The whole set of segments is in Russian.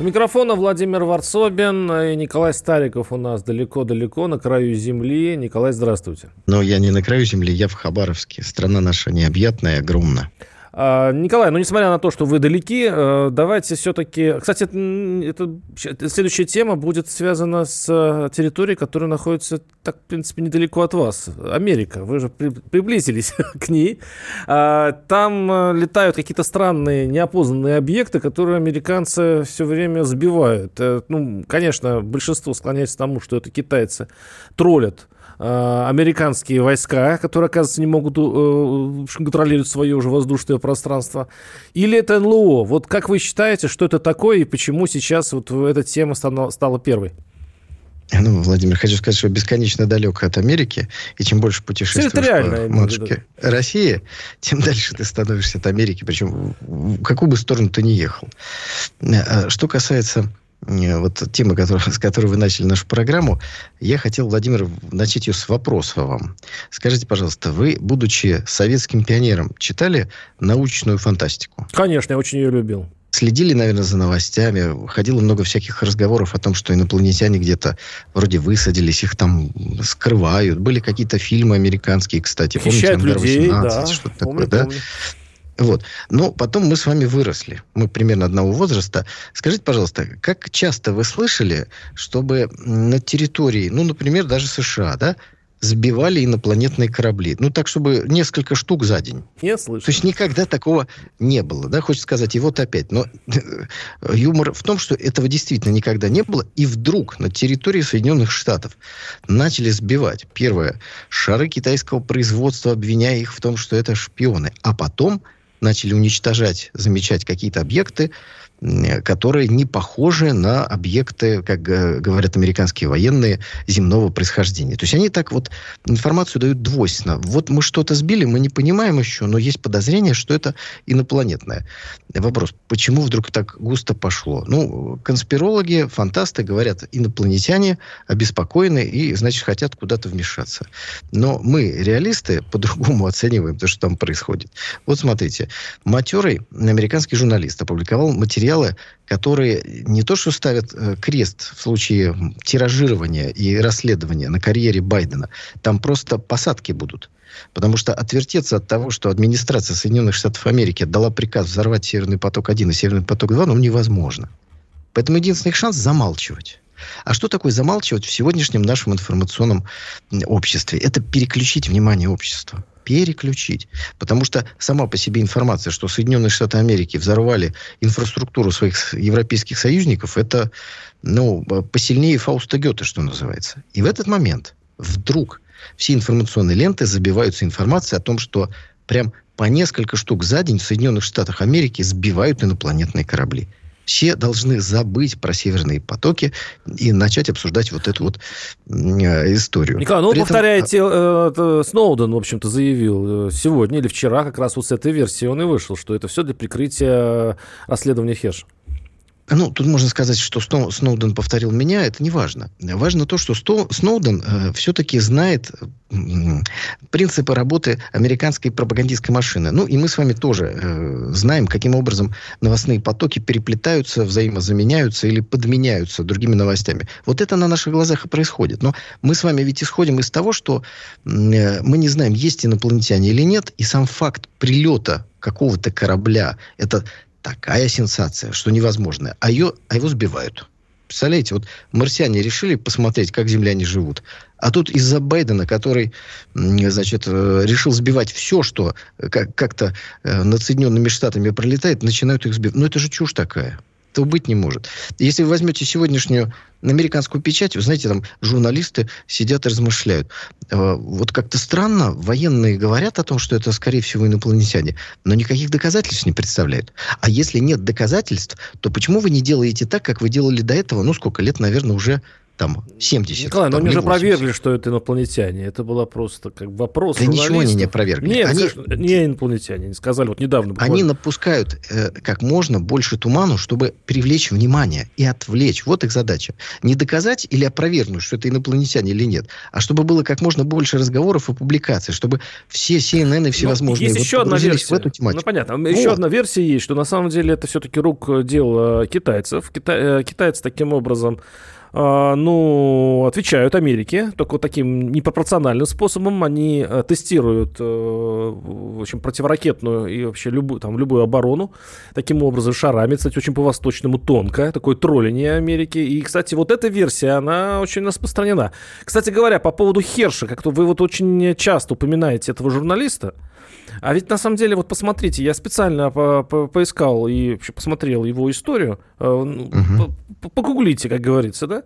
У микрофона Владимир Варсобин и Николай Стариков у нас далеко-далеко, на краю земли. Николай, здравствуйте. Но я не на краю земли, я в Хабаровске. Страна наша необъятная, огромная. А, Николай, ну несмотря на то, что вы далеки, э, давайте все-таки... Кстати, это, следующая тема будет связана с э, территорией, которая находится, так, в принципе, недалеко от вас. Америка. Вы же при, приблизились к ней. А, там э, летают какие-то странные, неопознанные объекты, которые американцы все время сбивают. Ну, конечно, большинство склоняется к тому, что это китайцы троллят американские войска, которые, оказывается, не могут э, контролировать свое уже воздушное пространство, или это НЛО? Вот как вы считаете, что это такое и почему сейчас вот эта тема стала, стала первой? Ну, Владимир, хочу сказать, что бесконечно далек от Америки, и чем больше путешествуешь по матушке России, тем дальше ты становишься от Америки, причем в какую бы сторону ты ни ехал. Э, что касается Э, вот тема, которая, с которой вы начали нашу программу, я хотел, Владимир, начать ее с вопроса вам. Скажите, пожалуйста, вы, будучи советским пионером, читали научную фантастику? Конечно, я очень ее любил. Следили, наверное, за новостями. Ходило много всяких разговоров о том, что инопланетяне где-то вроде высадились, их там скрывают. Были какие-то фильмы американские, кстати. Помните, людей, 18, да. что-то помню, такое, помню. да? Вот. Но потом мы с вами выросли. Мы примерно одного возраста. Скажите, пожалуйста, как часто вы слышали, чтобы на территории, ну, например, даже США, да, сбивали инопланетные корабли. Ну, так, чтобы несколько штук за день. Я слышу. То есть никогда такого не было, да, хочется сказать, и вот опять. Но юмор в том, что этого действительно никогда не было, и вдруг на территории Соединенных Штатов начали сбивать, первое, шары китайского производства, обвиняя их в том, что это шпионы, а потом начали уничтожать, замечать какие-то объекты, которые не похожи на объекты, как говорят американские военные, земного происхождения. То есть они так вот информацию дают двойственно. Вот мы что-то сбили, мы не понимаем еще, но есть подозрение, что это инопланетное. Вопрос, почему вдруг так густо пошло? Ну, конспирологи, фантасты говорят, инопланетяне обеспокоены и, значит, хотят куда-то вмешаться. Но мы, реалисты, по-другому оцениваем то, что там происходит. Вот смотрите, матерый американский журналист опубликовал материал материалы, которые не то что ставят э, крест в случае тиражирования и расследования на карьере Байдена, там просто посадки будут. Потому что отвертеться от того, что администрация Соединенных Штатов Америки дала приказ взорвать Северный поток-1 и Северный поток-2, ну, невозможно. Поэтому единственный шанс замалчивать. А что такое замалчивать в сегодняшнем нашем информационном обществе? Это переключить внимание общества переключить. Потому что сама по себе информация, что Соединенные Штаты Америки взорвали инфраструктуру своих европейских союзников, это ну, посильнее Фауста Гёте, что называется. И в этот момент вдруг все информационные ленты забиваются информацией о том, что прям по несколько штук за день в Соединенных Штатах Америки сбивают инопланетные корабли все должны забыть про северные потоки и начать обсуждать вот эту вот э, историю. Николай, ну, При повторяете, этом... э, э, Сноуден, в общем-то, заявил э, сегодня или вчера, как раз вот с этой версии он и вышел, что это все для прикрытия расследования Херша. Ну, тут можно сказать, что Сноуден повторил меня, это не важно. Важно то, что Сноуден э, все-таки знает э, принципы работы американской пропагандистской машины. Ну, и мы с вами тоже э, знаем, каким образом новостные потоки переплетаются, взаимозаменяются или подменяются другими новостями. Вот это на наших глазах и происходит. Но мы с вами ведь исходим из того, что э, мы не знаем, есть инопланетяне или нет, и сам факт прилета какого-то корабля, это такая сенсация, что невозможно. А, ее, а его сбивают. Представляете, вот марсиане решили посмотреть, как земляне живут. А тут из-за Байдена, который, значит, э, решил сбивать все, что как-то э, над Соединенными Штатами пролетает, начинают их сбивать. Ну, это же чушь такая этого быть не может. Если вы возьмете сегодняшнюю американскую печать, вы знаете, там журналисты сидят и размышляют. Э, вот как-то странно, военные говорят о том, что это, скорее всего, инопланетяне, но никаких доказательств не представляют. А если нет доказательств, то почему вы не делаете так, как вы делали до этого, ну, сколько лет, наверное, уже там 70. Николай, там, но они же 80. опровергли, что это инопланетяне. Это было просто как вопрос Да ничего они не опровергли. Нет, Они- конечно, не инопланетяне. Они сказали вот недавно буквально. Они напускают э, как можно больше туману, чтобы привлечь внимание и отвлечь. Вот их задача. Не доказать или опровергнуть, что это инопланетяне или нет, а чтобы было как можно больше разговоров и публикаций, чтобы все CNN и всевозможные Ну, есть вот еще одна версия. в эту тематику. Ну, понятно. Еще Вот. одна версия есть, что на самом деле это все-таки рук э, дел э, китайцев. Кита- э, Китайцы таким образом ну, отвечают Америке, только вот таким непропорциональным способом. Они э, тестируют, э, в общем, противоракетную и вообще любую, там, любую оборону. Таким образом, шарами, кстати, очень по-восточному тонко. Такое тролление Америки. И, кстати, вот эта версия, она очень распространена. Кстати говоря, по поводу Херша, как-то вы вот очень часто упоминаете этого журналиста. А ведь на самом деле, вот посмотрите, я специально по- по- поискал и вообще посмотрел его историю. По- Погуглите, как говорится, да?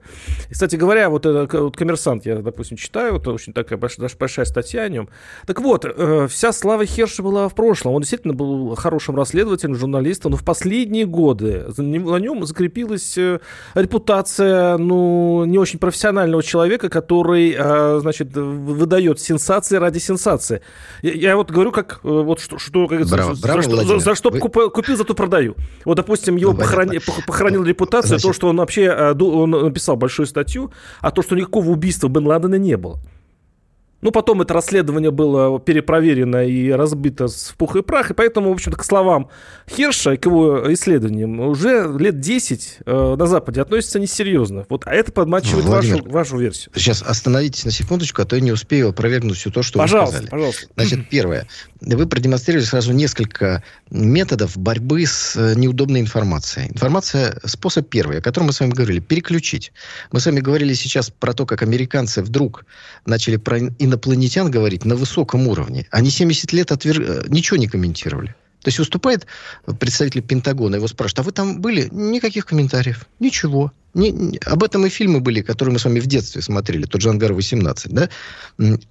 И, кстати говоря, вот этот вот коммерсант я, допустим, читаю, это очень такая большая, даже большая статья о нем. Так вот, э, вся слава Херша была в прошлом. Он действительно был хорошим расследователем, журналистом, но в последние годы на нем закрепилась э, репутация, ну, не очень профессионального человека, который, значит, выдает сенсации ради сенсации. Я, я вот говорю, как вот что, что как, Браво, за, браво, за что, за- за что Вы- купил, зато продаю. Вот, допустим, его Ну, понятно. похорони- пох- похоронил репутацию, Значит- то, что он вообще э, он написал большую статью, а то, что никакого убийства Бен Ладена не было. Ну, потом это расследование было перепроверено и разбито в пух и прах, и поэтому, в общем-то, к словам Херша, к его исследованиям, уже лет 10 э, на Западе относятся несерьезно. Вот, а это подмачивает вашу, вашу версию. Сейчас остановитесь на секундочку, а то я не успею опровергнуть все то, что пожалуйста, вы сказали. пожалуйста. Значит, первое. Вы продемонстрировали сразу несколько методов борьбы с э, неудобной информацией. Информация, способ первый, о котором мы с вами говорили, переключить. Мы с вами говорили сейчас про то, как американцы вдруг начали про инопланетян говорить на высоком уровне. Они 70 лет отвер... э, ничего не комментировали. То есть выступает представитель Пентагона, его спрашивают, а вы там были? Никаких комментариев. Ничего. Не- не- об этом и фильмы были, которые мы с вами в детстве смотрели, тот же «Ангар-18», да?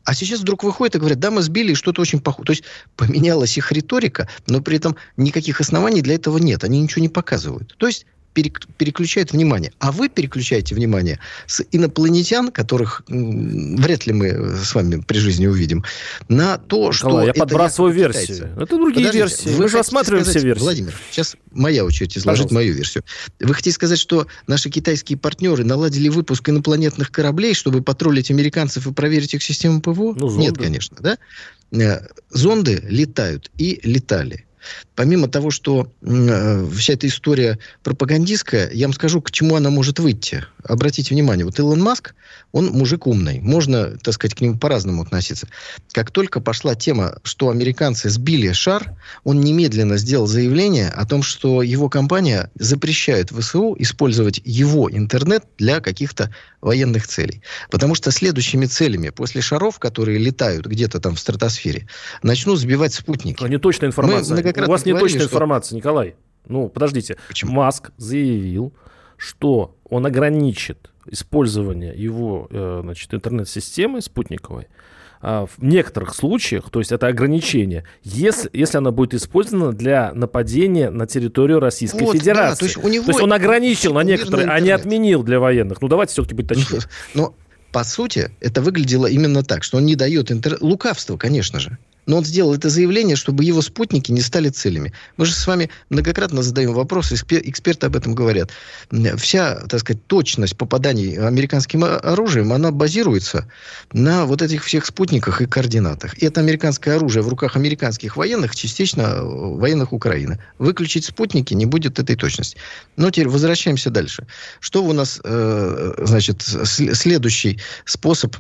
А сейчас вдруг выходят и говорят, да, мы сбили, и что-то очень похоже. То есть поменялась их риторика, но при этом никаких оснований для этого нет. Они ничего не показывают. То есть перек- переключают внимание. А вы переключаете внимание с инопланетян, которых вряд ли мы э, с вами при жизни увидим, на то, что... Николай, я подбрасываю версию. китайцы. Это другие Подождите, версии. вы Мы же рассматриваем сказать- все версии. Владимир, сейчас моя очередь изложить Пожалуйста. мою версию. Вы хотите сказать, что наши китайские партнеры наладили выпуск инопланетных кораблей, чтобы патрулить американцев и проверить их систему ПВО? Ну, зонды. Нет, конечно, да? Э, Зонды летают и летали. Помимо того, что э, вся эта история пропагандистская, я вам скажу, к чему она может выйти. Обратите внимание, вот Илон Маск, он мужик умный. Можно, так сказать, к нему по-разному относиться. Как только пошла тема, что американцы сбили шар, он немедленно сделал заявление о том, что его компания запрещает ВСУ использовать его интернет для каких-то военных целей. Потому что следующими целями после шаров, которые летают где-то там в стратосфере, начнут сбивать спутники. А не точная информация. многократно У вас говорили, точная что- информация, Николай. Ну, подождите. Почему? Маск заявил, что он ограничит использование его э, значит, интернет-системы спутниковой а, в некоторых случаях, то есть это ограничение, если, если она будет использована для нападения на территорию Российской Вот, да, Федерации. то есть у него то есть он ограничил на некоторые, а не отменил для военных. Ну, давайте все-таки быть точнее. Но, по сути, это выглядело именно так, что он не дает интернет... Лукавство, конечно же. Но он сделал это заявление, чтобы его спутники не стали целями. Мы же с вами многократно задаем вопросы, экспер- эксперты об этом говорят. Вся, так сказать, точность попаданий американским оружием, она базируется на вот этих всех спутниках и координатах. И это американское оружие в руках американских военных, частично э, военных Украины. Выключить спутники не будет этой точности. Но теперь возвращаемся дальше. Что у нас, э, значит, сл- следующий способ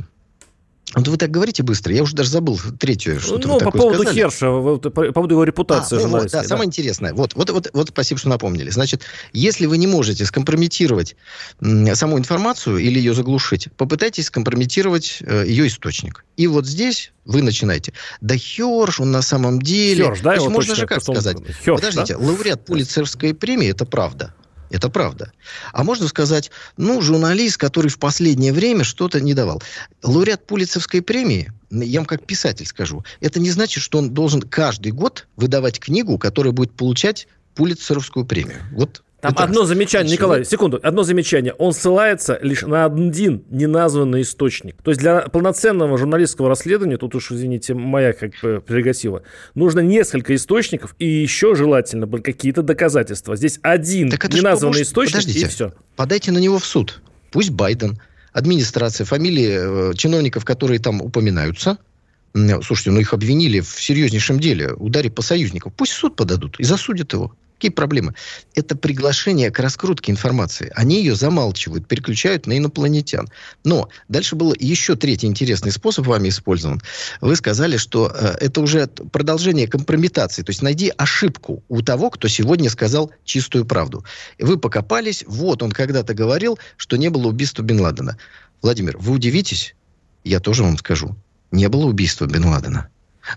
вот вы так говорите быстро, я уже даже забыл третью, что Ну, по поводу Херша, вот, по, по поводу его репутации а, вот, вот, журналистской, да, да. самое интересное. Вот, вот, вот, вот, спасибо, что напомнили. Значит, если вы не можете скомпрометировать м, саму информацию или ее заглушить, попытайтесь скомпрометировать э, ее источник. И вот здесь вы начинаете. Да Херш, он на самом деле... Херш, да, То есть его можно точно, же как сказать? Херш, Подождите, да? лауреат Пулитцерской премии, это правда. Это правда. А можно сказать, ну, журналист, который в последнее время что-то не давал. Лауреат Пулицевской премии, я вам как писатель скажу, это не значит, что он должен каждый год выдавать книгу, которая будет получать Пулитцеровскую премию. Вот Там Это одно замечание, Значит, Николай, секунду, одно замечание. Он ссылается лишь на один неназванный источник. То есть для полноценного журналистского расследования, тут уж, извините, моя как бы прерогатива, нужно несколько источников и еще желательно бы какие-то доказательства. Здесь один так неназванный источник Подождите, и все. Подайте на него в суд. Пусть Байден, администрация, фамилии э, чиновников, которые там упоминаются, Слушайте, ну их обвинили в серьезнейшем деле, ударе по союзникам. Пусть суд подадут и засудят его. Какие проблемы? Это приглашение к раскрутке информации. Они ее замалчивают, переключают на инопланетян. Но дальше был еще третий интересный способ вами использован. Вы сказали, что э, это уже продолжение компрометации. То есть найди ошибку у того, кто сегодня сказал чистую правду. Вы покопались, вот он когда-то говорил, что не было убийства Бен Ладена. Владимир, вы удивитесь? Я тоже вам скажу. Не было убийства Бен Ладена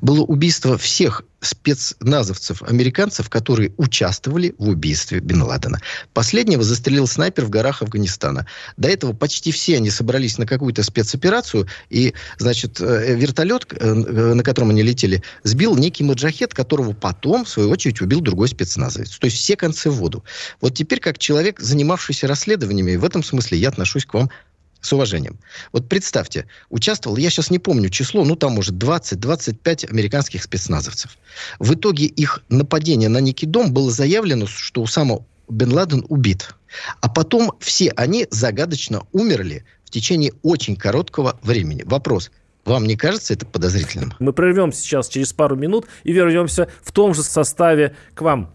было убийство всех спецназовцев, американцев, которые участвовали в убийстве Бен Ладена. Последнего застрелил снайпер в горах Афганистана. До этого почти все они собрались на какую-то спецоперацию, и, значит, э, вертолет, э, на котором они летели, сбил некий маджахет, которого потом, в свою очередь, убил другой спецназовец. То есть все концы в воду. Вот теперь, как человек, занимавшийся расследованиями, в этом смысле я отношусь к вам с уважением. Вот представьте, участвовал, я сейчас не помню число, ну там может 20-25 американских спецназовцев. В итоге их нападение на некий дом было заявлено, что Усама Бен Ладен убит. А потом все они загадочно умерли в течение очень короткого времени. Вопрос, вам не кажется это подозрительным? Мы прервем сейчас через пару минут и вернемся в том же составе к вам.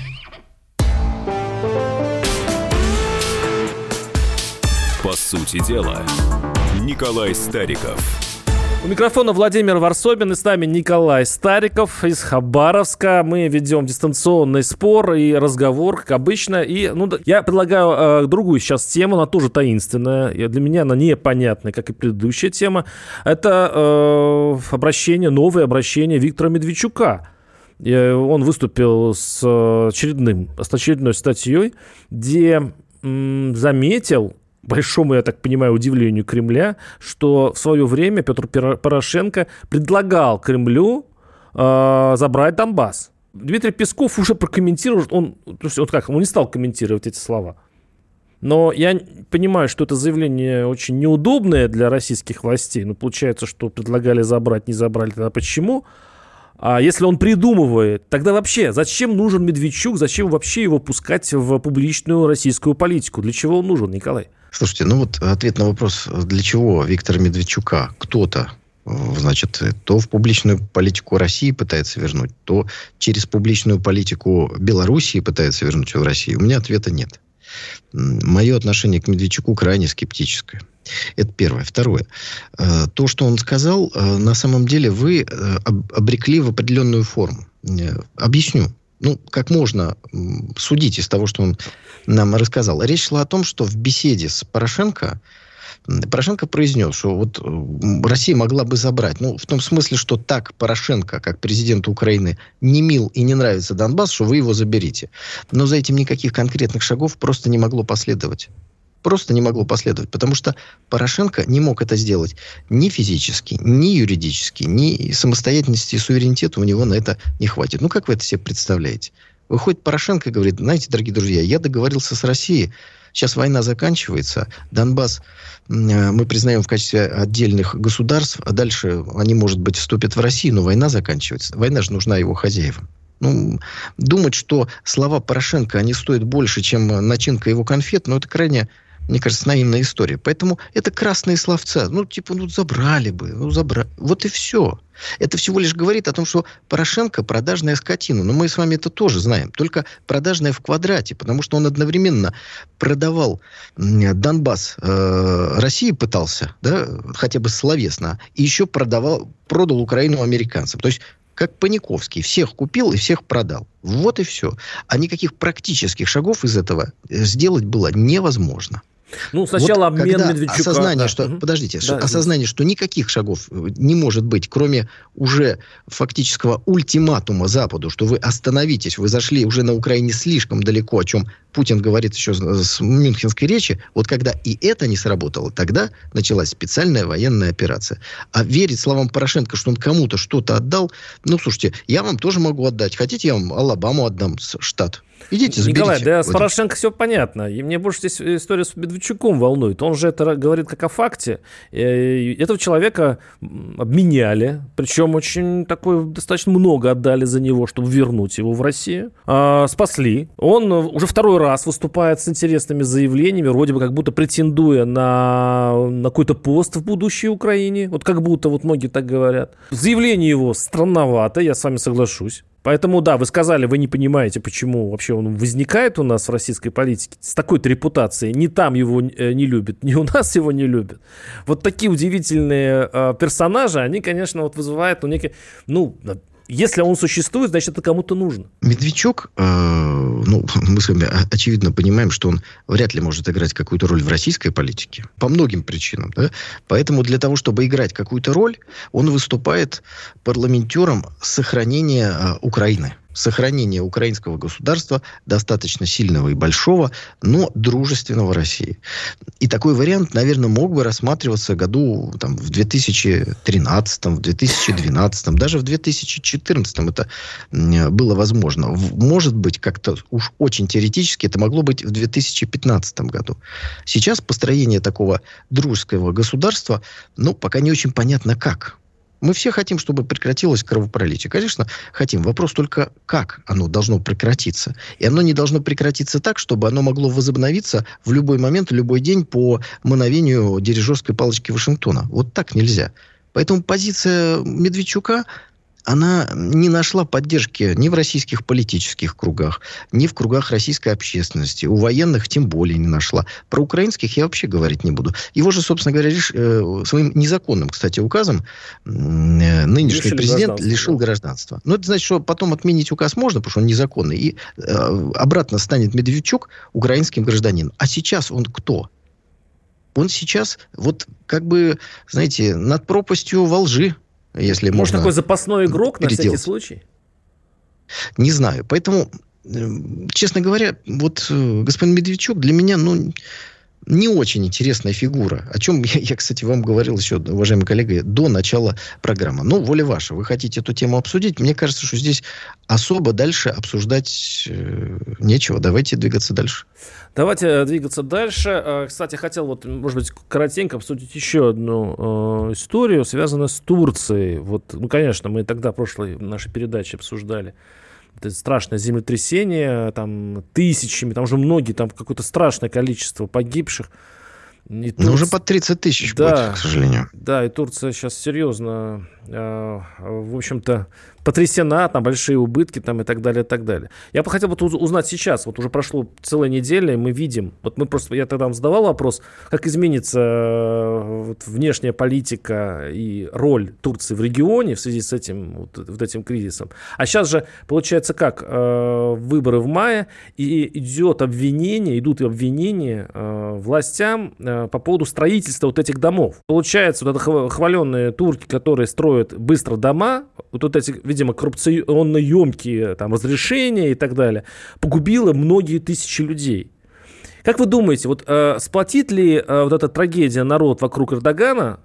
По сути дела, Николай Стариков. У микрофона Владимир Варсобин и с нами Николай Стариков из Хабаровска. Мы ведем дистанционный спор и разговор, как обычно. И ну, я предлагаю э, другую сейчас тему, она тоже таинственная. И для меня она непонятная, как и предыдущая тема. Это э, обращение, новое обращение Виктора Медведчука. И он выступил с очередным, с очередной статьей, где заметил большому, я так понимаю, удивлению Кремля, что в свое время Петр Порошенко предлагал Кремлю э, забрать Донбасс. Дмитрий Песков уже прокомментировал, он, то есть он как, он не стал комментировать эти слова. Но я понимаю, что это заявление очень неудобное для российских властей. Ну, получается, что предлагали забрать, не забрали, тогда почему? А если он придумывает, тогда вообще зачем нужен Медведчук, зачем вообще его пускать в публичную российскую политику? Для чего он нужен, Николай? Слушайте, ну вот ответ на вопрос, для чего Виктора Медведчука кто-то значит, то в публичную политику России пытается вернуть, то через публичную политику Белоруссии пытается вернуть в Россию, у меня ответа нет. Мое отношение к Медведчуку крайне скептическое. Это первое. Второе. Э, то, что он сказал, э, на самом деле вы э, обрекли в определенную форму. Объясню ну, как можно судить из того, что он нам рассказал. Речь шла о том, что в беседе с Порошенко Порошенко произнес, что вот Россия могла бы забрать. Ну, в том смысле, что так Порошенко, как президент Украины, не мил и не нравится Донбасс, что вы его заберите. Но за этим никаких конкретных шагов просто не могло последовать просто не могло последовать, потому что Порошенко не мог это сделать ни физически, ни юридически, ни самостоятельности и суверенитета у него на это не хватит. Ну, как вы это себе представляете? Выходит Порошенко и говорит, знаете, дорогие друзья, я договорился с Россией, сейчас война заканчивается, Донбасс э, мы признаем в качестве отдельных государств, а дальше они, может быть, вступят в Россию, но война заканчивается. Война же нужна его хозяевам. Ну, думать, что слова Порошенко, они стоят больше, чем начинка его конфет, ну, это крайне мне кажется, наивная история. Поэтому это красные словца. Ну, типа, ну, забрали бы, ну, забрали. Вот и все. Это всего лишь говорит о том, что Порошенко продажная скотина. Но мы с вами это тоже знаем. Только продажная в квадрате, потому что он одновременно продавал Донбасс э, России пытался, да, хотя бы словесно, и еще продавал, продал Украину американцам. То есть как Паниковский. Всех купил и всех продал. Вот и все. А никаких практических шагов из этого сделать было невозможно. Ну, сначала вот обмен Медведчука. Осознание, да. что, угу. подождите, да, осознание, что никаких шагов не может быть, кроме уже фактического ультиматума Западу, что вы остановитесь, вы зашли уже на Украине слишком далеко, о чем Путин говорит еще с мюнхенской речи. Вот когда и это не сработало, тогда началась специальная военная операция. А верить словам Порошенко, что он кому-то что-то отдал, ну, слушайте, я вам тоже могу отдать. Хотите, я вам Алабаму отдам, штат. Идите, заберите. Николай, да с Порошенко все понятно. И мне больше здесь история с Медведчуком волнует. Он же это говорит как о факте. Э, этого человека обменяли, причем очень такой, достаточно много отдали за него, чтобы вернуть его в Россию. А, спасли. Он уже второй раз выступает с интересными заявлениями, вроде бы как будто претендуя на, на какой-то пост в будущей Украине. Вот как будто вот многие так говорят. Заявление его странновато, я с вами соглашусь. Поэтому, да, вы сказали, вы не понимаете, почему вообще он возникает у нас в российской политике с такой-то репутацией. Ни там его э, не любят, ни у нас его не любят. Вот такие удивительные э, персонажи, они, конечно, вот вызывают ну, некий, ну, если он существует, значит, это кому-то нужно. Медведчук, э, ну, мы с вами очевидно понимаем, что он вряд ли может играть какую-то роль в российской политике. По многим причинам. Да? Поэтому для того, чтобы играть какую-то роль, он выступает парламентером сохранения э, Украины сохранения украинского государства, достаточно сильного и большого, но дружественного России. И такой вариант, наверное, мог бы рассматриваться году там, в 2013, в 2012, даже в 2014 это было возможно. Может быть, как-то уж очень теоретически это могло быть в 2015 году. Сейчас построение такого дружеского государства, ну, пока не очень понятно как. Мы все хотим, чтобы прекратилось кровопролитие. Конечно, хотим. Вопрос только, как оно должно прекратиться. И оно не должно прекратиться так, чтобы оно могло возобновиться в любой момент, любой день по мановению дирижерской палочки Вашингтона. Вот так нельзя. Поэтому позиция Медведчука она не нашла поддержки ни в российских политических кругах, ни в кругах российской общественности. У военных тем более не нашла. Про украинских я вообще говорить не буду. Его же, собственно говоря, лишь, э, своим незаконным, кстати, указом э, нынешний Лишили президент лишил гражданства. Но это значит, что потом отменить указ можно, потому что он незаконный, и э, обратно станет Медведчук украинским гражданином. А сейчас он кто? Он сейчас вот как бы, знаете, над пропастью во лжи если Может, можно такой запасной игрок переделать. на всякий случай? Не знаю. Поэтому, э, честно говоря, вот э, господин Медведчук для меня, ну, не очень интересная фигура. О чем я, я, кстати, вам говорил еще, уважаемый коллега, до начала программы. Ну, воля ваша. Вы хотите эту тему обсудить? Мне кажется, что здесь особо дальше обсуждать э, нечего. Давайте двигаться дальше. Давайте э, двигаться дальше. Э, кстати, хотел вот, может быть, коротенько обсудить еще одну э, историю, связанную с Турцией. Вот, ну, конечно, мы тогда в прошлой нашей передаче обсуждали это страшное землетрясение, там тысячами, там уже многие, там какое-то страшное количество погибших. И Турция... Ну, уже под 30 тысяч да, будет, к сожалению. Да, и Турция сейчас серьезно, в общем-то, потрясена, там большие убытки там и так далее, и так далее. Я бы хотел вот узнать сейчас, вот уже прошло целая неделя, и мы видим, вот мы просто, я тогда вам задавал вопрос, как изменится э, вот, внешняя политика и роль Турции в регионе в связи с этим, вот, вот этим кризисом. А сейчас же получается как, э, выборы в мае, и идет обвинение, идут обвинения э, властям по поводу строительства вот этих домов. Получается, вот это хваленные турки, которые строят быстро дома, вот, вот эти видимо, коррупционно емкие там, разрешения и так далее, погубило многие тысячи людей. Как вы думаете, вот э, сплотит ли э, вот эта трагедия народ вокруг Эрдогана,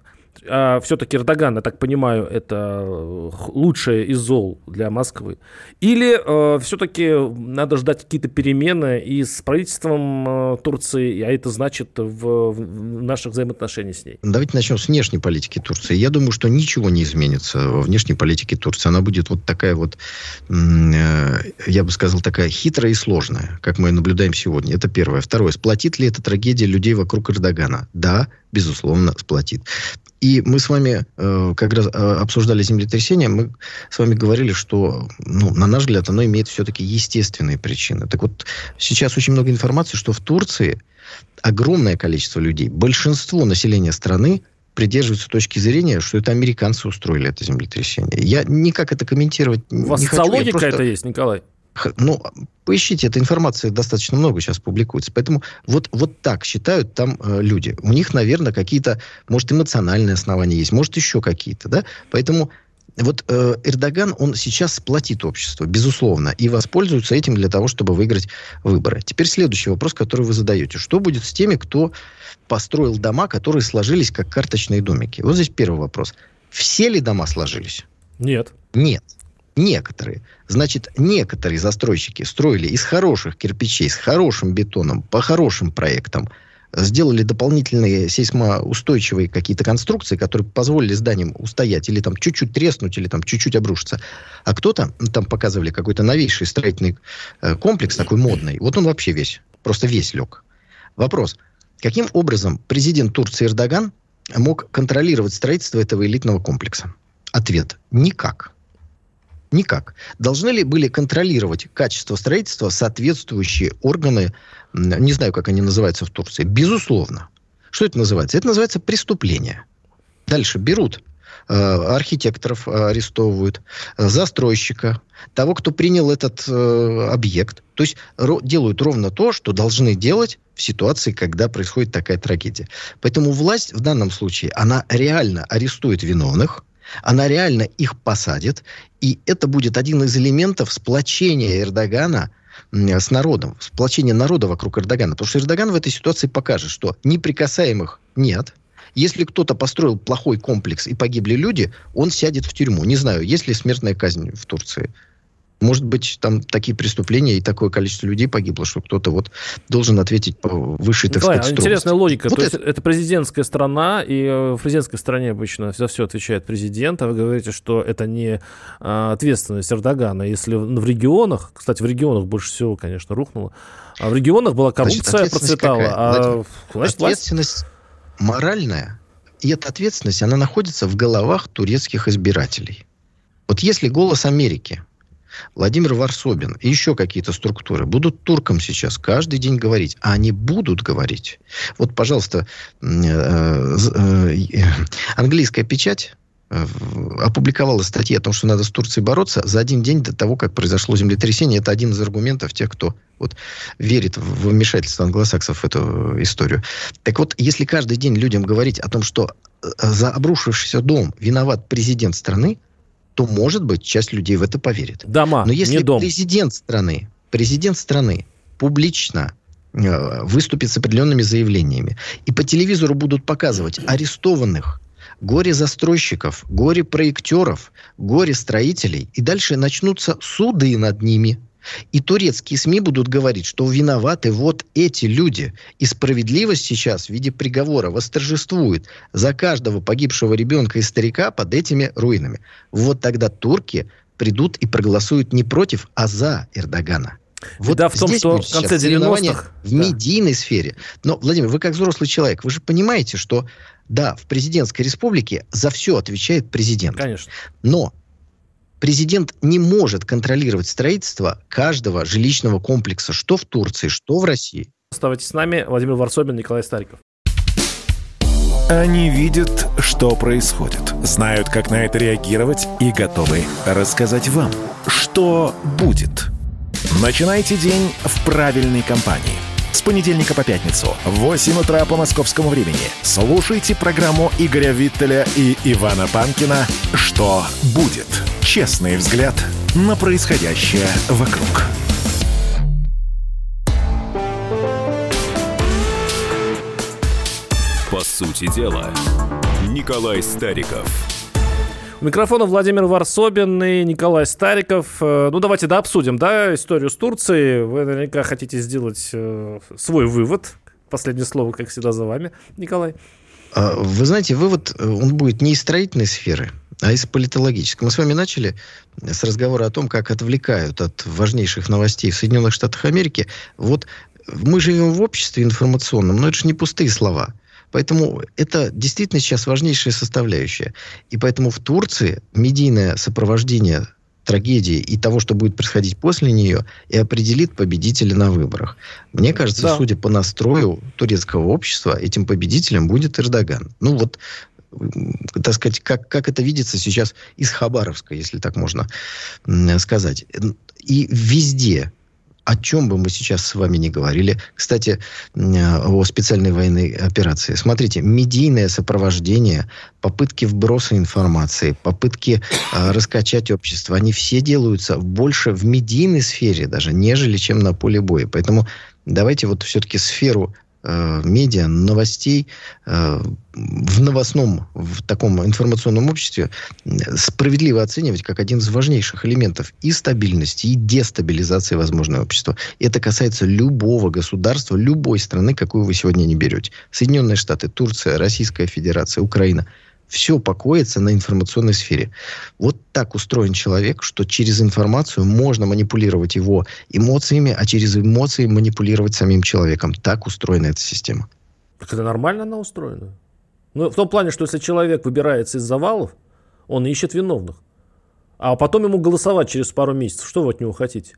а, все-таки Эрдоган, я так понимаю, это э, лучшее из зол для Москвы? Или э, все-таки надо ждать какие-то перемены и с правительством э, Турции, а это значит в, в наших взаимоотношениях с ней? Давайте начнем с внешней политики Турции. Я думаю, что ничего не изменится во внешней политике Турции. Она будет вот такая вот, э, я бы сказал, такая хитрая и сложная, как мы наблюдаем сегодня. Это первое. Второе. Сплотит ли эта трагедия людей вокруг Эрдогана? Да, безусловно, сплотит. И мы с вами, э, как раз э, обсуждали землетрясение, мы с вами говорили, что, ну, на наш взгляд, оно имеет все-таки естественные причины. Так вот, сейчас очень много информации, что в Турции огромное количество людей, большинство населения страны придерживаются точки зрения, что это американцы устроили это землетрясение. Я никак это комментировать У вас не хочу. какая-то просто... есть, Николай? Ну, поищите, эта информация достаточно много сейчас публикуется. Поэтому вот, вот так считают там э, люди. У них, наверное, какие-то, может, эмоциональные основания есть, может, еще какие-то, да? Поэтому вот э, Эрдоган, он сейчас сплотит общество, безусловно, и воспользуется этим для того, чтобы выиграть выборы. Теперь следующий вопрос, который вы задаете. Что будет с теми, кто построил дома, которые сложились как карточные домики? Вот здесь первый вопрос. Все ли дома сложились? Нет. Нет. Некоторые. Значит, некоторые застройщики строили из хороших кирпичей, с хорошим бетоном, по хорошим проектам, сделали дополнительные сейсмоустойчивые какие-то конструкции, которые позволили зданиям устоять, или там чуть-чуть треснуть, или там чуть-чуть обрушиться. А кто-то, там показывали какой-то новейший строительный э, комплекс, такой модный, вот он вообще весь, просто весь лег. Вопрос. Каким образом президент Турции Эрдоган мог контролировать строительство этого элитного комплекса? Ответ. Никак. Никак. Должны ли были контролировать качество строительства соответствующие органы, не знаю, как они называются в Турции? Безусловно. Что это называется? Это называется преступление. Дальше берут э, архитекторов арестовывают, э, застройщика, того, кто принял этот э, объект. То есть ро- делают ровно то, что должны делать в ситуации, когда происходит такая трагедия. Поэтому власть в данном случае, она реально арестует виновных, она реально их посадит, и это будет один из элементов сплочения Эрдогана с народом, сплочения народа вокруг Эрдогана. Потому что Эрдоган в этой ситуации покажет, что неприкасаемых нет. Если кто-то построил плохой комплекс и погибли люди, он сядет в тюрьму. Не знаю, есть ли смертная казнь в Турции. Может быть, там такие преступления и такое количество людей погибло, что кто-то вот должен ответить по высшей, так Николай, сказать, строгости. интересная логика. Вот То это... есть это президентская страна, и э, в президентской стране обычно за все отвечает президент, а вы говорите, что это не а, ответственность Эрдогана. Если в регионах, кстати, в регионах больше всего, конечно, рухнуло, а в регионах была коррупция, значит, процветала, какая? а значит, ответственность власть... моральная, и эта ответственность, она находится в головах турецких избирателей. Вот если «Голос Америки» Владимир Варсобин и еще какие-то структуры будут туркам сейчас каждый день говорить, а они будут говорить. Вот, пожалуйста, э, э, английская печать э, опубликовала статьи о том, что надо с Турцией бороться за один день до того, как произошло землетрясение. Это один из аргументов тех, кто вот, верит в вмешательство англосаксов в эту историю. Так вот, если каждый день людям говорить о том, что за обрушившийся дом виноват президент страны, то, может быть, часть людей в это поверит. Дома, Но если не дом. президент страны, президент страны публично э, выступит с определенными заявлениями, и по телевизору будут показывать арестованных горе-застройщиков, горе-проектеров, горе-строителей, и дальше начнутся суды над ними – и турецкие СМИ будут говорить, что виноваты вот эти люди. И справедливость сейчас в виде приговора восторжествует за каждого погибшего ребенка и старика под этими руинами. Вот тогда турки придут и проголосуют не против, а за Эрдогана. Вот Беда в том, что в конце 90-х... В да. медийной сфере. Но, Владимир, вы как взрослый человек, вы же понимаете, что, да, в президентской республике за все отвечает президент. Конечно. Но президент не может контролировать строительство каждого жилищного комплекса, что в Турции, что в России. Оставайтесь с нами. Владимир Варсобин, Николай Стариков. Они видят, что происходит, знают, как на это реагировать и готовы рассказать вам, что будет. Начинайте день в правильной компании – с понедельника по пятницу в 8 утра по московскому времени. Слушайте программу Игоря Виттеля и Ивана Панкина «Что будет?» Честный взгляд на происходящее вокруг. По сути дела, Николай Стариков – у микрофона Владимир Варсобин и Николай Стариков. Э, ну, давайте да, обсудим, да, историю с Турцией. Вы наверняка хотите сделать э, свой вывод. Последнее слово, как всегда, за вами, Николай. А, вы знаете, вывод, э, он будет не из строительной сферы, а из политологической. Мы с вами начали с разговора о том, как отвлекают от важнейших новостей в Соединенных Штатах Америки. Вот мы живем в обществе информационном, но это же не пустые слова – Поэтому это действительно сейчас важнейшая составляющая. И поэтому в Турции медийное сопровождение трагедии и того, что будет происходить после нее, и определит победителя на выборах. Мне кажется, да. судя по настрою турецкого общества, этим победителем будет Эрдоган. Ну вот, так сказать, как, как это видится сейчас из Хабаровска, если так можно сказать. И везде о чем бы мы сейчас с вами не говорили. Кстати, о специальной военной операции. Смотрите, медийное сопровождение, попытки вброса информации, попытки э, раскачать общество, они все делаются больше в медийной сфере даже, нежели чем на поле боя. Поэтому давайте вот все-таки сферу э, медиа, новостей э, в новостном, в таком информационном обществе справедливо оценивать как один из важнейших элементов и стабильности, и дестабилизации возможного общества. Это касается любого государства, любой страны, какую вы сегодня не берете. Соединенные Штаты, Турция, Российская Федерация, Украина – все покоится на информационной сфере. Вот так устроен человек, что через информацию можно манипулировать его эмоциями, а через эмоции манипулировать самим человеком. Так устроена эта система. Так это нормально она устроена? Ну, в том плане, что если человек выбирается из завалов, он ищет виновных. А потом ему голосовать через пару месяцев. Что вы от него хотите?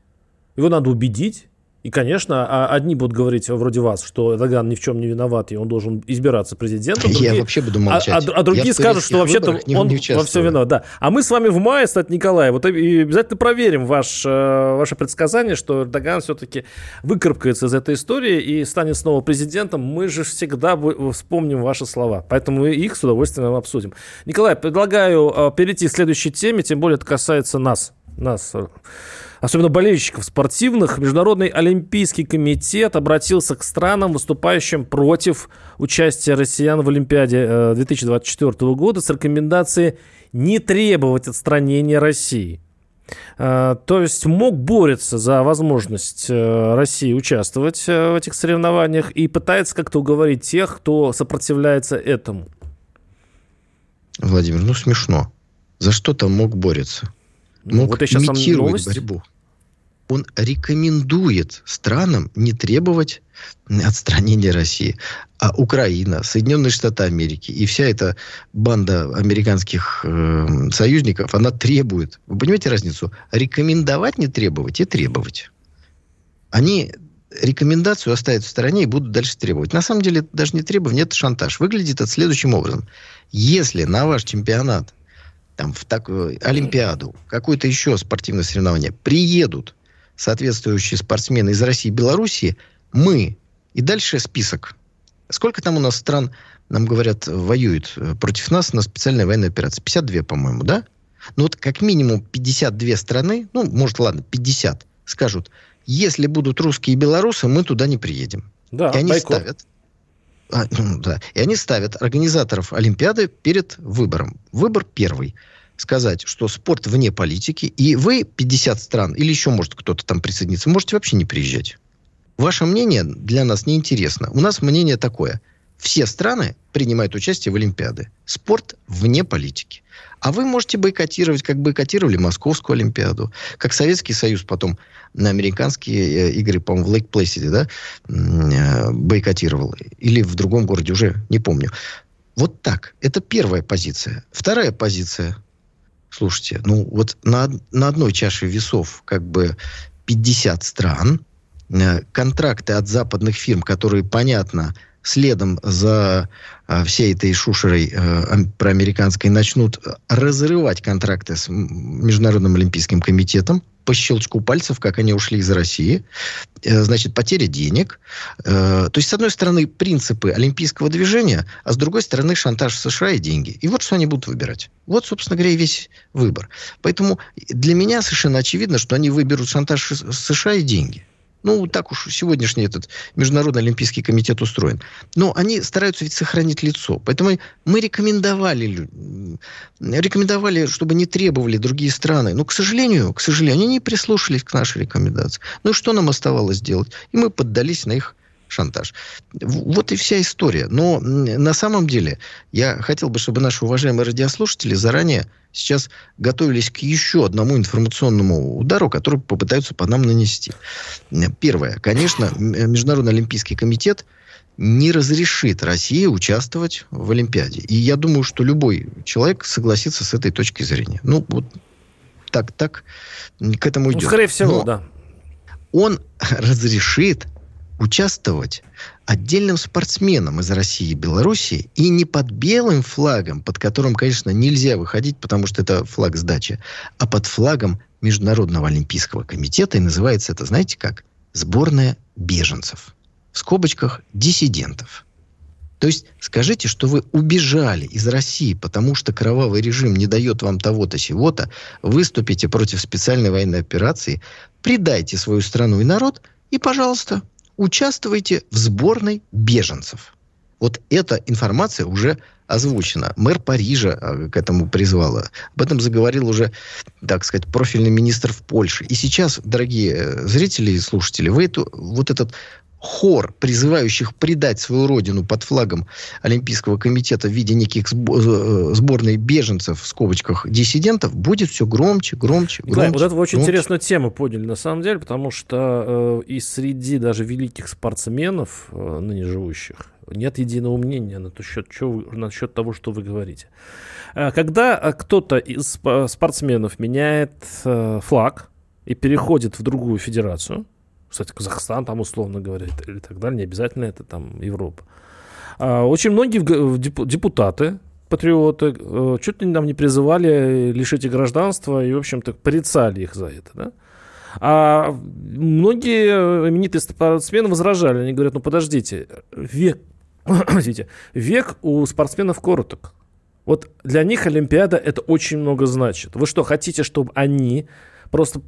Его надо убедить, и, конечно, а одни будут говорить вроде вас, что Эрдоган ни в чем не виноват, и он должен избираться президентом. Другие, Я вообще буду молчать. А, а, а другие скажут, что вообще-то он не во все виноват. Да. А мы с вами в мае, кстати, Николай, вот и обязательно проверим ваш, э, ваше предсказание, что Эрдоган все-таки выкарабкается из этой истории и станет снова президентом. Мы же всегда вспомним ваши слова. Поэтому их с удовольствием обсудим. Николай, предлагаю э, перейти к следующей теме, тем более это касается нас. Нас особенно болельщиков спортивных, Международный Олимпийский комитет обратился к странам, выступающим против участия россиян в Олимпиаде 2024 э, года с рекомендацией не требовать отстранения России. Э, то есть МОК борется за возможность э, России участвовать в этих соревнованиях и пытается как-то уговорить тех, кто сопротивляется этому. Владимир, ну смешно. За что там МОК борется? Ну, вот я сейчас имитирует борьбу. Он рекомендует странам не требовать отстранения России. А Украина, Соединенные Штаты Америки и вся эта банда американских э, союзников, она требует. Вы понимаете разницу? Рекомендовать не требовать и требовать. Они рекомендацию оставят в стороне и будут дальше требовать. На самом деле, даже не требование, это шантаж. Выглядит это следующим образом. Если на ваш чемпионат там, в такую Олимпиаду, какое-то еще спортивное соревнование, приедут соответствующие спортсмены из России и Белоруссии, мы, и дальше список. Сколько там у нас стран, нам говорят, воюют э, против нас на специальной военной операции? 52, по-моему, да? Ну вот как минимум 52 страны, ну, может, ладно, 50, скажут, если будут русские и белорусы, мы туда не приедем. Да, и они бойкот. ставят а, да. И они ставят организаторов Олимпиады перед выбором. Выбор первый. Сказать, что спорт вне политики, и вы 50 стран, или еще, может, кто-то там присоединиться, можете вообще не приезжать. Ваше мнение для нас не интересно. У нас мнение такое. Все страны принимают участие в Олимпиаде. Спорт вне политики. А вы можете бойкотировать, как бойкотировали Московскую Олимпиаду, как Советский Союз потом на американские э, игры, по-моему, в Лейк Плейсиде, да, э, бойкотировал. Или в другом городе, уже не помню. Вот так. Это первая позиция. Вторая позиция. Слушайте, ну вот на, на одной чаше весов как бы 50 стран, э, контракты от западных фирм, которые, понятно, следом за э, всей этой шушерой э, проамериканской начнут разрывать контракты с Международным Олимпийским комитетом по щелчку пальцев, как они ушли из России. Э, значит, потеря денег. Э, то есть, с одной стороны, принципы олимпийского движения, а с другой стороны, шантаж США и деньги. И вот что они будут выбирать. Вот, собственно говоря, и весь выбор. Поэтому для меня совершенно очевидно, что они выберут шантаж США и деньги. Ну, так уж сегодняшний этот Международный Олимпийский комитет устроен. Но они стараются ведь сохранить лицо. Поэтому мы рекомендовали, рекомендовали, чтобы не требовали другие страны. Но, к сожалению, к сожалению, они не прислушались к нашей рекомендации. Ну, что нам оставалось делать? И мы поддались на их шантаж. Вот и вся история. Но на самом деле я хотел бы, чтобы наши уважаемые радиослушатели заранее сейчас готовились к еще одному информационному удару, который попытаются по нам нанести. Первое. Конечно, Международный Олимпийский комитет не разрешит России участвовать в Олимпиаде. И я думаю, что любой человек согласится с этой точки зрения. Ну, вот так, так к этому идет. Ну, скорее всего, Но да. Он разрешит участвовать отдельным спортсменам из России и Белоруссии и не под белым флагом, под которым, конечно, нельзя выходить, потому что это флаг сдачи, а под флагом Международного олимпийского комитета, и называется это, знаете как? Сборная беженцев. В скобочках диссидентов. То есть скажите, что вы убежали из России, потому что кровавый режим не дает вам того-то, сего-то, выступите против специальной военной операции, предайте свою страну и народ, и, пожалуйста, участвуйте в сборной беженцев. Вот эта информация уже озвучена. Мэр Парижа а, к этому призвала. Об этом заговорил уже, так сказать, профильный министр в Польше. И сейчас, дорогие э, зрители и слушатели, вы эту, вот этот хор, призывающих предать свою родину под флагом Олимпийского комитета в виде неких э, сборной беженцев, в скобочках, диссидентов, будет все громче, громче, громче. Николай, вот это вы очень громче. интересную тему подняли, на самом деле, потому что э, и среди даже великих спортсменов, э, ныне живущих, нет единого мнения на счет, что, насчет того, что вы говорите. Э, когда кто-то из спортсменов меняет э, флаг и переходит в другую федерацию, кстати, Казахстан там условно говоря, или так далее, не обязательно это там Европа. А, очень многие депутаты, патриоты, э, чуть ли нам не призывали лишить их гражданства и, в общем-то, порицали их за это, да? А многие именитые спортсмены возражали. Они говорят, ну подождите, век, извините, век у спортсменов короток. Вот для них Олимпиада это очень много значит. Вы что, хотите, чтобы они просто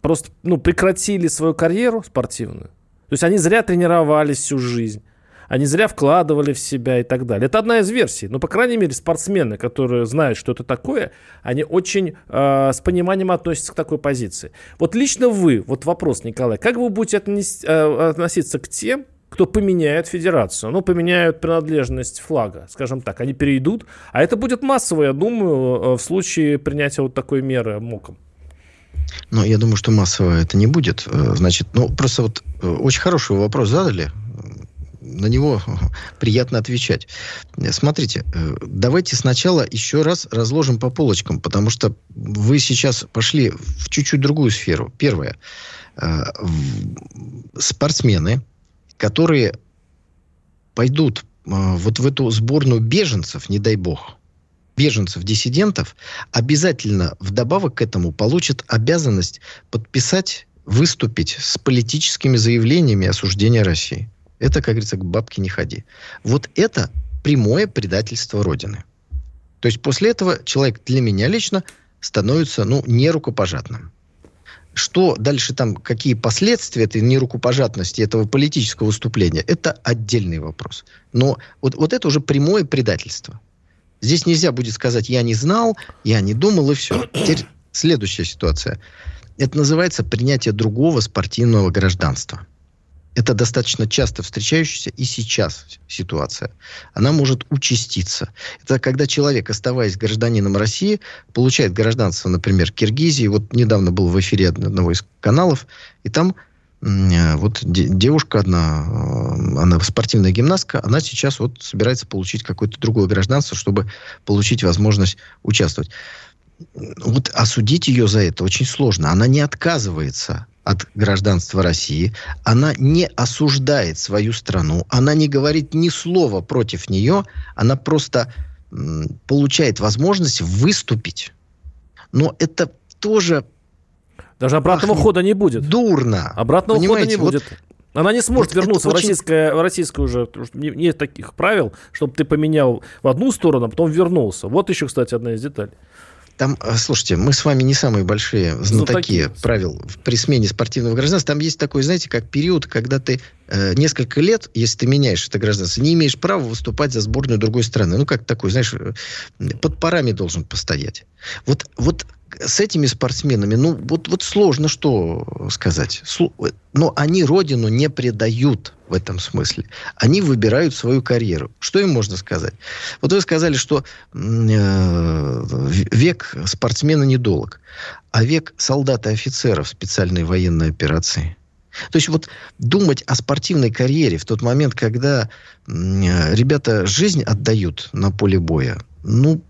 просто ну, прекратили свою карьеру спортивную. То есть они зря тренировались всю жизнь. Они зря вкладывали в себя и так далее. Это одна из версий. Но, по крайней мере, спортсмены, которые знают, что это такое, они очень э, с пониманием относятся к такой позиции. Вот лично вы, вот вопрос, Николай, как вы будете отнес, э, относиться к тем, кто поменяет федерацию, ну, поменяют принадлежность флага, скажем так, они перейдут, а это будет массово, я думаю, э, в случае принятия вот такой меры МОКом. Но я думаю, что массово это не будет. Э, значит, ну, просто вот э, очень хороший вопрос задали. На него приятно отвечать. Смотрите, э, давайте сначала еще раз разложим по полочкам, потому что вы сейчас пошли в чуть-чуть другую сферу. Первое. Спортсмены, которые пойдут вот в эту сборную беженцев, не дай бог, беженцев, диссидентов, обязательно вдобавок к этому получат обязанность подписать, выступить с политическими заявлениями осуждения России. Это, как говорится, к бабке не ходи. Вот это прямое предательство Родины. То есть после этого человек для меня лично становится, ну, нерукопожатным. Что дальше там, какие последствия этой нерукопожатности, этого политического выступления, это отдельный вопрос. Но вот, вот это уже прямое предательство. Здесь нельзя будет сказать, я не знал, я не думал, и все. Теперь следующая ситуация. Это называется принятие другого спортивного гражданства. Это достаточно часто встречающаяся и сейчас ситуация. Она может участиться. Это когда человек, оставаясь гражданином России, получает гражданство, например, Киргизии. Вот недавно был в эфире одного из каналов, и там вот девушка одна, э, она спортивная гимнастка, она сейчас вот собирается получить какое-то другое гражданство, чтобы получить возможность участвовать. Вот осудить ее за это очень сложно. Она не отказывается от гражданства России, она не осуждает свою страну, она не говорит ни слова против нее, она просто получает возможность выступить. Но это тоже даже обратного Ах, хода не будет. Дурно. Обратного Понимаете, хода не будет. Она не сможет вот вернуться в очень... российское, в российское уже. Нет таких правил, чтобы ты поменял в одну сторону, а потом вернулся. Вот еще, кстати, одна из деталей. Там, э, слушайте, мы с вами не самые большие знатоки Знатоки. правил при смене спортивного гражданства. Там есть такой, знаете, как период, когда ты э, несколько лет, если ты меняешь это гражданство, не имеешь права выступать за сборную другой страны. Ну, как такой, знаешь, э, под парами должен постоять. Вот, вот с этими спортсменами, ну, вот, вот сложно что сказать. Но они родину не предают в этом смысле. Они выбирают свою карьеру. Что им можно сказать? Вот вы сказали, что э, век спортсмена недолг, а век солдата и офицеров специальной военной операции. То есть вот думать о спортивной карьере в тот момент, когда э, ребята жизнь отдают на поле боя, ну,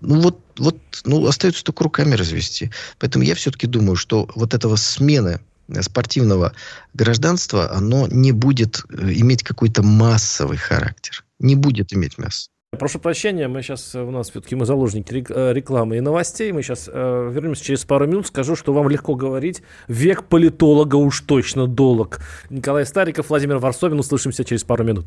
ну вот, вот ну, остается только руками развести. Поэтому я все-таки думаю, что вот этого смены спортивного гражданства, оно не будет э, иметь какой-то массовый характер. Не будет иметь масс. Прошу прощения, мы сейчас, у нас все-таки мы заложники рекламы и новостей. Мы сейчас э, вернемся через пару минут. Скажу, что вам легко говорить. Век политолога уж точно долог. Николай Стариков, Владимир Варсовин. Услышимся через пару минут.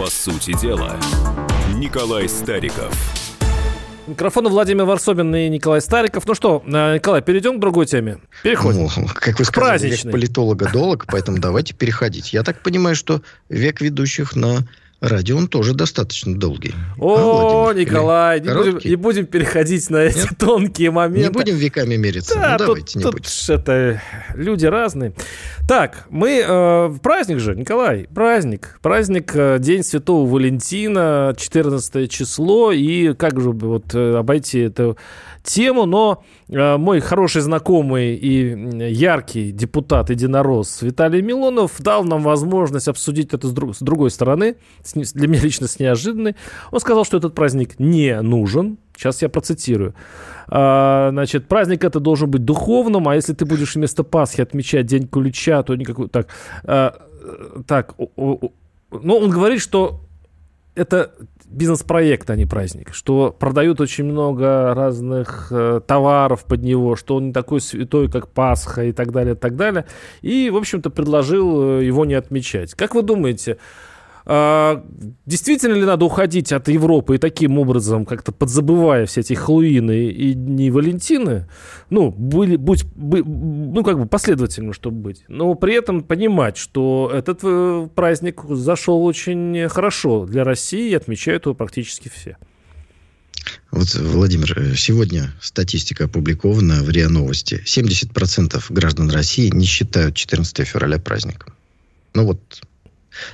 По сути дела, Николай Стариков – Микрофон Владимир Варсобин и Николай Стариков. Ну что, э, Николай, перейдем к другой теме. Переходим. Ну, как вы сказали, век политолога долг, поэтому давайте переходить. Я так понимаю, что век ведущих на Радио он тоже достаточно долгий. О, а, Николай, не будем, не будем переходить на эти Нет? тонкие моменты. Не будем веками мериться. Да, ну, тут, давайте, не тут будем. это люди разные. Так, мы э, праздник же, Николай, праздник. Праздник, э, День Святого Валентина, 14 число. И как же вот э, обойти эту тему, но мой хороший знакомый и яркий депутат единорос Виталий Милонов дал нам возможность обсудить это с, друг, с другой стороны, с, для меня лично с неожиданной. Он сказал, что этот праздник не нужен. Сейчас я процитирую. А, значит, праздник это должен быть духовным, а если ты будешь вместо Пасхи отмечать День Ключа, то никакой... Так, а, так, ну, он говорит, что это бизнес-проект, а не праздник, что продают очень много разных э, товаров под него, что он не такой святой, как Пасха и так далее, и так далее. И, в общем-то, предложил э, его не отмечать. Как вы думаете, а, действительно ли надо уходить от Европы и таким образом, как-то подзабывая все эти Хэллоуины и Дни Валентины, ну, были, будь, бы, ну, как бы последовательно, чтобы быть, но при этом понимать, что этот э, праздник зашел очень хорошо для России и отмечают его практически все. Вот, Владимир, сегодня статистика опубликована в РИА Новости. 70% граждан России не считают 14 февраля праздником. Ну вот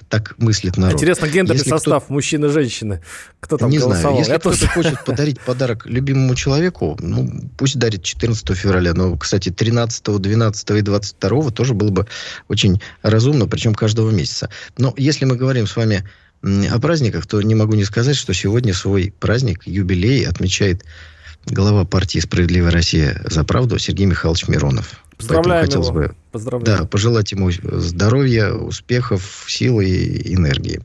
так мыслит народ. Интересно, гендерный Если состав кто... мужчины и женщины. Кто там Не голосовал? знаю. Если кто-то тоже... хочет подарить подарок любимому человеку, ну, пусть дарит 14 февраля. Но, кстати, 13, 12 и 22 тоже было бы очень разумно, причем каждого месяца. Но если мы говорим с вами о праздниках, то не могу не сказать, что сегодня свой праздник, юбилей отмечает глава партии «Справедливая Россия за правду» Сергей Михайлович Миронов. Поздравляем Поэтому хотелось его. бы Поздравляем. Да, пожелать ему здоровья, успехов, силы и энергии.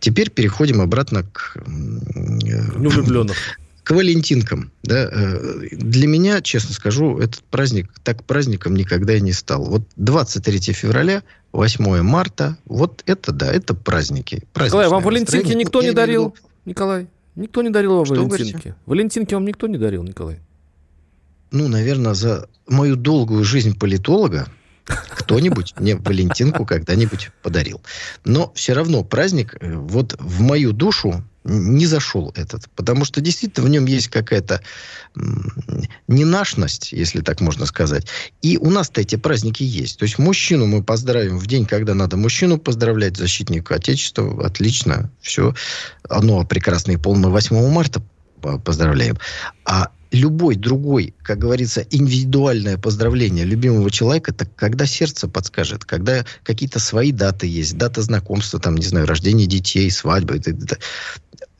Теперь переходим обратно к... Влюбленных. К Валентинкам. Да. Э, для меня, честно скажу, этот праздник так праздником никогда и не стал. Вот 23 февраля, 8 марта, вот это, да, это праздники. Николай, вам Валентинки никто не дарил? Николай, никто не дарил вам Что Валентинки? Валентинки вам никто не дарил, Николай? Ну, наверное, за мою долгую жизнь политолога кто-нибудь мне Валентинку когда-нибудь подарил. Но все равно праздник э, вот в мою душу не зашел этот. Потому что действительно в нем есть какая-то ненашность, если так можно сказать. И у нас-то эти праздники есть. То есть мужчину мы поздравим в день, когда надо мужчину поздравлять, защитника Отечества. Отлично. Все. Оно прекрасно и полное 8 марта поздравляем. А любой другой, как говорится, индивидуальное поздравление любимого человека, так когда сердце подскажет, когда какие-то свои даты есть, дата знакомства, там, не знаю, рождение детей, свадьбы.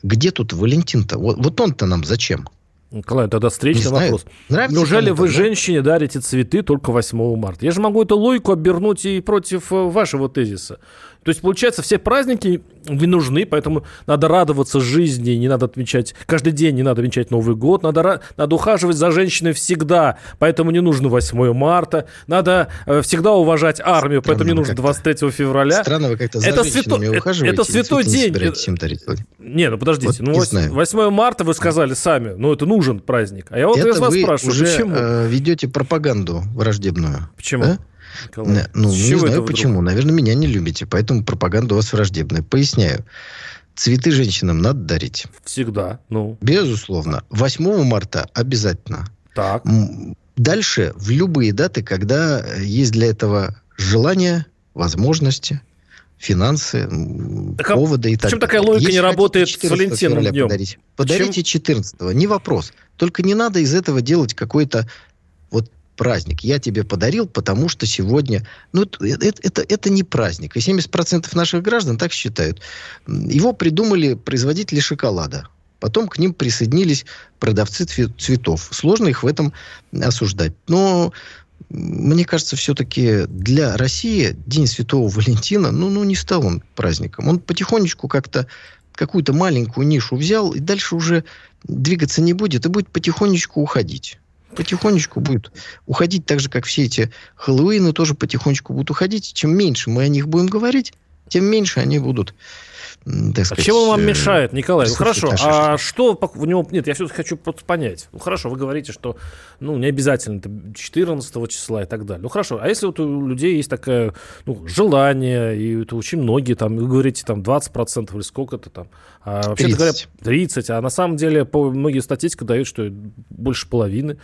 Где тут Валентин-то? Вот, вот он-то нам зачем? Николай, тогда встречный вопрос. Нравится Неужели вы женщине дарите цветы только 8 марта? Я же могу эту логику обернуть и против э, вашего тезиса. То есть, получается, все праздники не нужны, поэтому надо радоваться жизни, не надо отмечать, каждый день не надо отмечать Новый год, надо, надо ухаживать за женщиной всегда, поэтому не нужно 8 марта, надо э, всегда уважать армию, Странно поэтому не нужно 23 февраля. Странно, вы как-то за это свято... это святой день. Не, не, ну подождите, вот ну, 8, 8 марта вы сказали сами, ну это нужен праздник. А я вот это вас вы спрашиваю, уже почему? Э, ведете пропаганду враждебную. Почему? Да? Николай. Ну, не знаю почему. Вдруг? Наверное, меня не любите, поэтому пропаганда у вас враждебная. Поясняю. Цветы женщинам надо дарить. Всегда. Ну. Безусловно. 8 марта обязательно. Так. Дальше в любые даты, когда есть для этого желание, возможности, финансы, так, а поводы и так Почему такая логика не работает с Валентином днем? Подарить. Подарите 14 не вопрос. Только не надо из этого делать какой-то вот праздник. Я тебе подарил, потому что сегодня... Ну, это, это, это, это не праздник. И 70% наших граждан так считают. Его придумали производители шоколада. Потом к ним присоединились продавцы цветов. Сложно их в этом осуждать. Но мне кажется, все-таки для России День Святого Валентина, ну, ну, не стал он праздником. Он потихонечку как-то какую-то маленькую нишу взял, и дальше уже двигаться не будет, и будет потихонечку уходить. Потихонечку будет уходить, так же, как все эти Хэллоуины тоже потихонечку будут уходить. Чем меньше мы о них будем говорить, тем меньше они будут так сказать... А чего вам э, мешает, Николай? Ну, хорошо, а что в него... Нет, я все-таки хочу понять. Ну, хорошо, вы говорите, что ну, не обязательно это 14 числа и так далее. Ну, хорошо, а если вот у людей есть такое ну, желание, и это очень многие, там, вы говорите, там, 20% или сколько-то там, а вообще говоря, 30, а на самом деле по, многие статистика дают, что больше половины,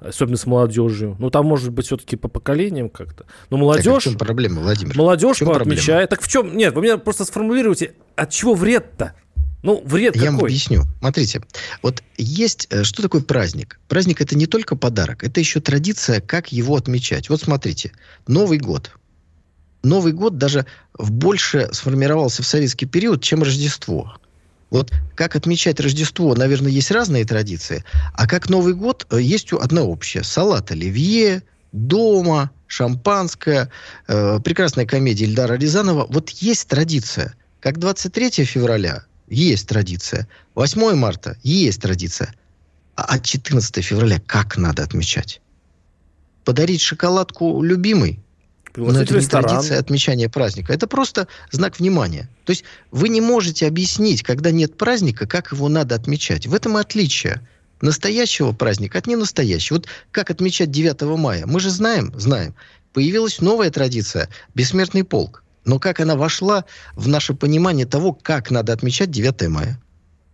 особенно с молодежью. Ну, там, может быть, все-таки по поколениям как-то. Но молодежь... Так, а в чем проблема, Владимир? Молодежь отмечает. Так в чем... Нет, вы меня просто сформулируйте, от чего вред-то? Ну, вред Я какой? вам объясню. Смотрите, вот есть... Э, что такое праздник? Праздник – это не только подарок, это еще традиция, как его отмечать. Вот смотрите, Новый год. Новый год даже больше сформировался в советский период, чем Рождество. Вот как отмечать Рождество, наверное, есть разные традиции, а как Новый год э, есть одна общая. Салат оливье, дома, шампанское, э, прекрасная комедия Ильдара Рязанова. Вот есть традиция. Как 23 февраля есть традиция, 8 марта есть традиция. А 14 февраля как надо отмечать? Подарить шоколадку любимой? Но это не традиция отмечания праздника. Это просто знак внимания. То есть вы не можете объяснить, когда нет праздника, как его надо отмечать. В этом и отличие настоящего праздника от ненастоящего. Вот как отмечать 9 мая? Мы же знаем, знаем. Появилась новая традиция – бессмертный полк. Но как она вошла в наше понимание того, как надо отмечать 9 мая?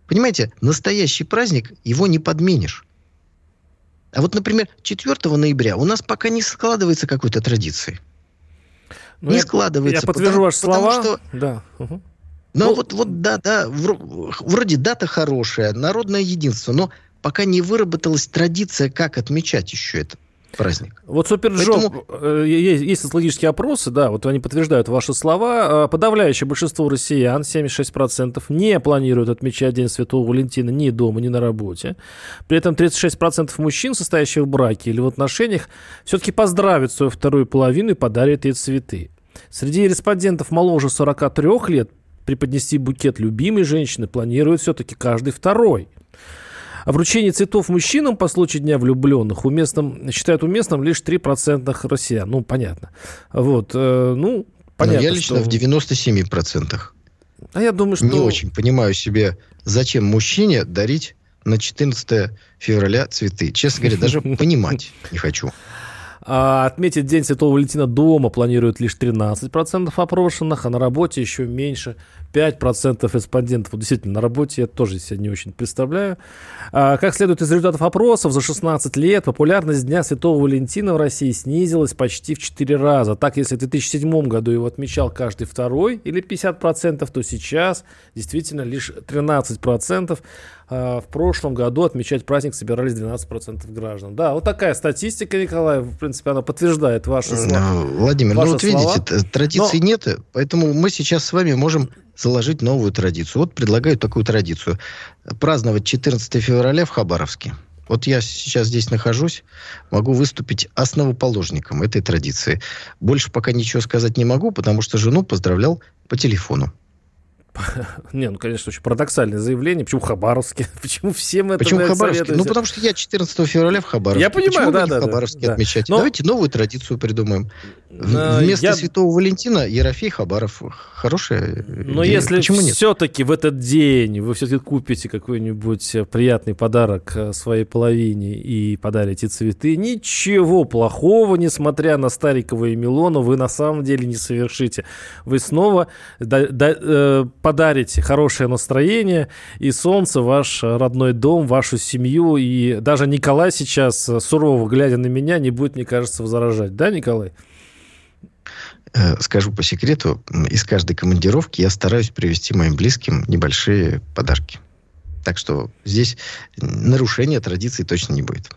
Понимаете, настоящий праздник, его не подменишь. А вот, например, 4 ноября у нас пока не складывается какой-то традиции. Ну, не я, складывается. Я подтвержу ваши слова. Что... Да. Угу. Но ну, вот, вот да, да, вроде дата хорошая, народное единство, но пока не выработалась традиция, как отмечать еще это праздник. Вот Суперджоб, Поэтому... Э, есть, есть социологические опросы, да, вот они подтверждают ваши слова. А, подавляющее большинство россиян, 76%, не планируют отмечать День Святого Валентина ни дома, ни на работе. При этом 36% мужчин, состоящих в браке или в отношениях, все-таки поздравят свою вторую половину и подарят ей цветы. Среди респондентов моложе 43 лет преподнести букет любимой женщины планирует все-таки каждый второй. А вручение цветов мужчинам по случаю Дня влюбленных уместным, считают уместным лишь 3% россиян. Ну, понятно. Вот, э, ну, понятно. Но я лично что... в 97%. А я думаю, что... Не очень понимаю себе, зачем мужчине дарить на 14 февраля цветы. Честно говоря, даже понимать не хочу. А отметить День Святого Валентина дома планируют лишь 13% опрошенных, а на работе еще меньше 5% респондентов. Вот действительно, на работе я тоже себя не очень представляю. А, как следует из результатов опросов, за 16 лет популярность Дня Святого Валентина в России снизилась почти в 4 раза. Так, если в 2007 году его отмечал каждый второй или 50%, то сейчас действительно лишь 13%. А, в прошлом году отмечать праздник собирались 12% граждан. Да, вот такая статистика, Николай. В принципе, она подтверждает ваши слова. Владимир, ну ваши ну вот слова. видите, традиции Но... нет, поэтому мы сейчас с вами можем заложить новую традицию. Вот предлагаю такую традицию. Праздновать 14 февраля в Хабаровске. Вот я сейчас здесь нахожусь, могу выступить основоположником этой традиции. Больше пока ничего сказать не могу, потому что жену поздравлял по телефону. Не, ну, конечно, очень парадоксальное заявление. Почему Хабаровске? Почему всем это Почему Хабаровске? Ну, потому что я 14 февраля в Хабаровске. Я понимаю, Почему да, да. Хабаровске да, отмечать? Но... Давайте новую традицию придумаем. Но Вместо я... Святого Валентина Ерофей Хабаров. Хорошая Но идея. если Почему нет? все-таки в этот день вы все-таки купите какой-нибудь э, приятный подарок э, своей половине и подарите цветы, ничего плохого, несмотря на Старикова и Милону, вы на самом деле не совершите. Вы снова да, да, э, подарите хорошее настроение и солнце, ваш родной дом, вашу семью. И даже Николай сейчас, сурово глядя на меня, не будет, мне кажется, возражать. Да, Николай? э, скажу по секрету, из каждой командировки я стараюсь привезти моим близким небольшие подарки. Так что здесь нарушения традиций точно не будет.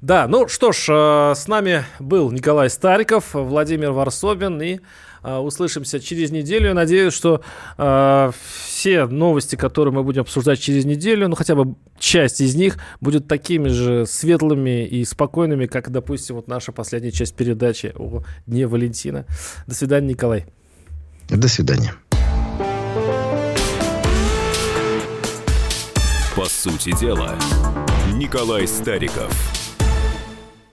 Да, ну что ж, э, с нами был Николай Стариков, Владимир Варсобин, и э, услышимся через неделю. Надеюсь, что э, все новости, которые мы будем обсуждать через неделю, ну хотя бы часть из них, будет такими же светлыми и спокойными, как, допустим, вот наша последняя часть передачи о Дне Валентина. До свидания, Николай. До свидания. По сути дела, Николай Стариков –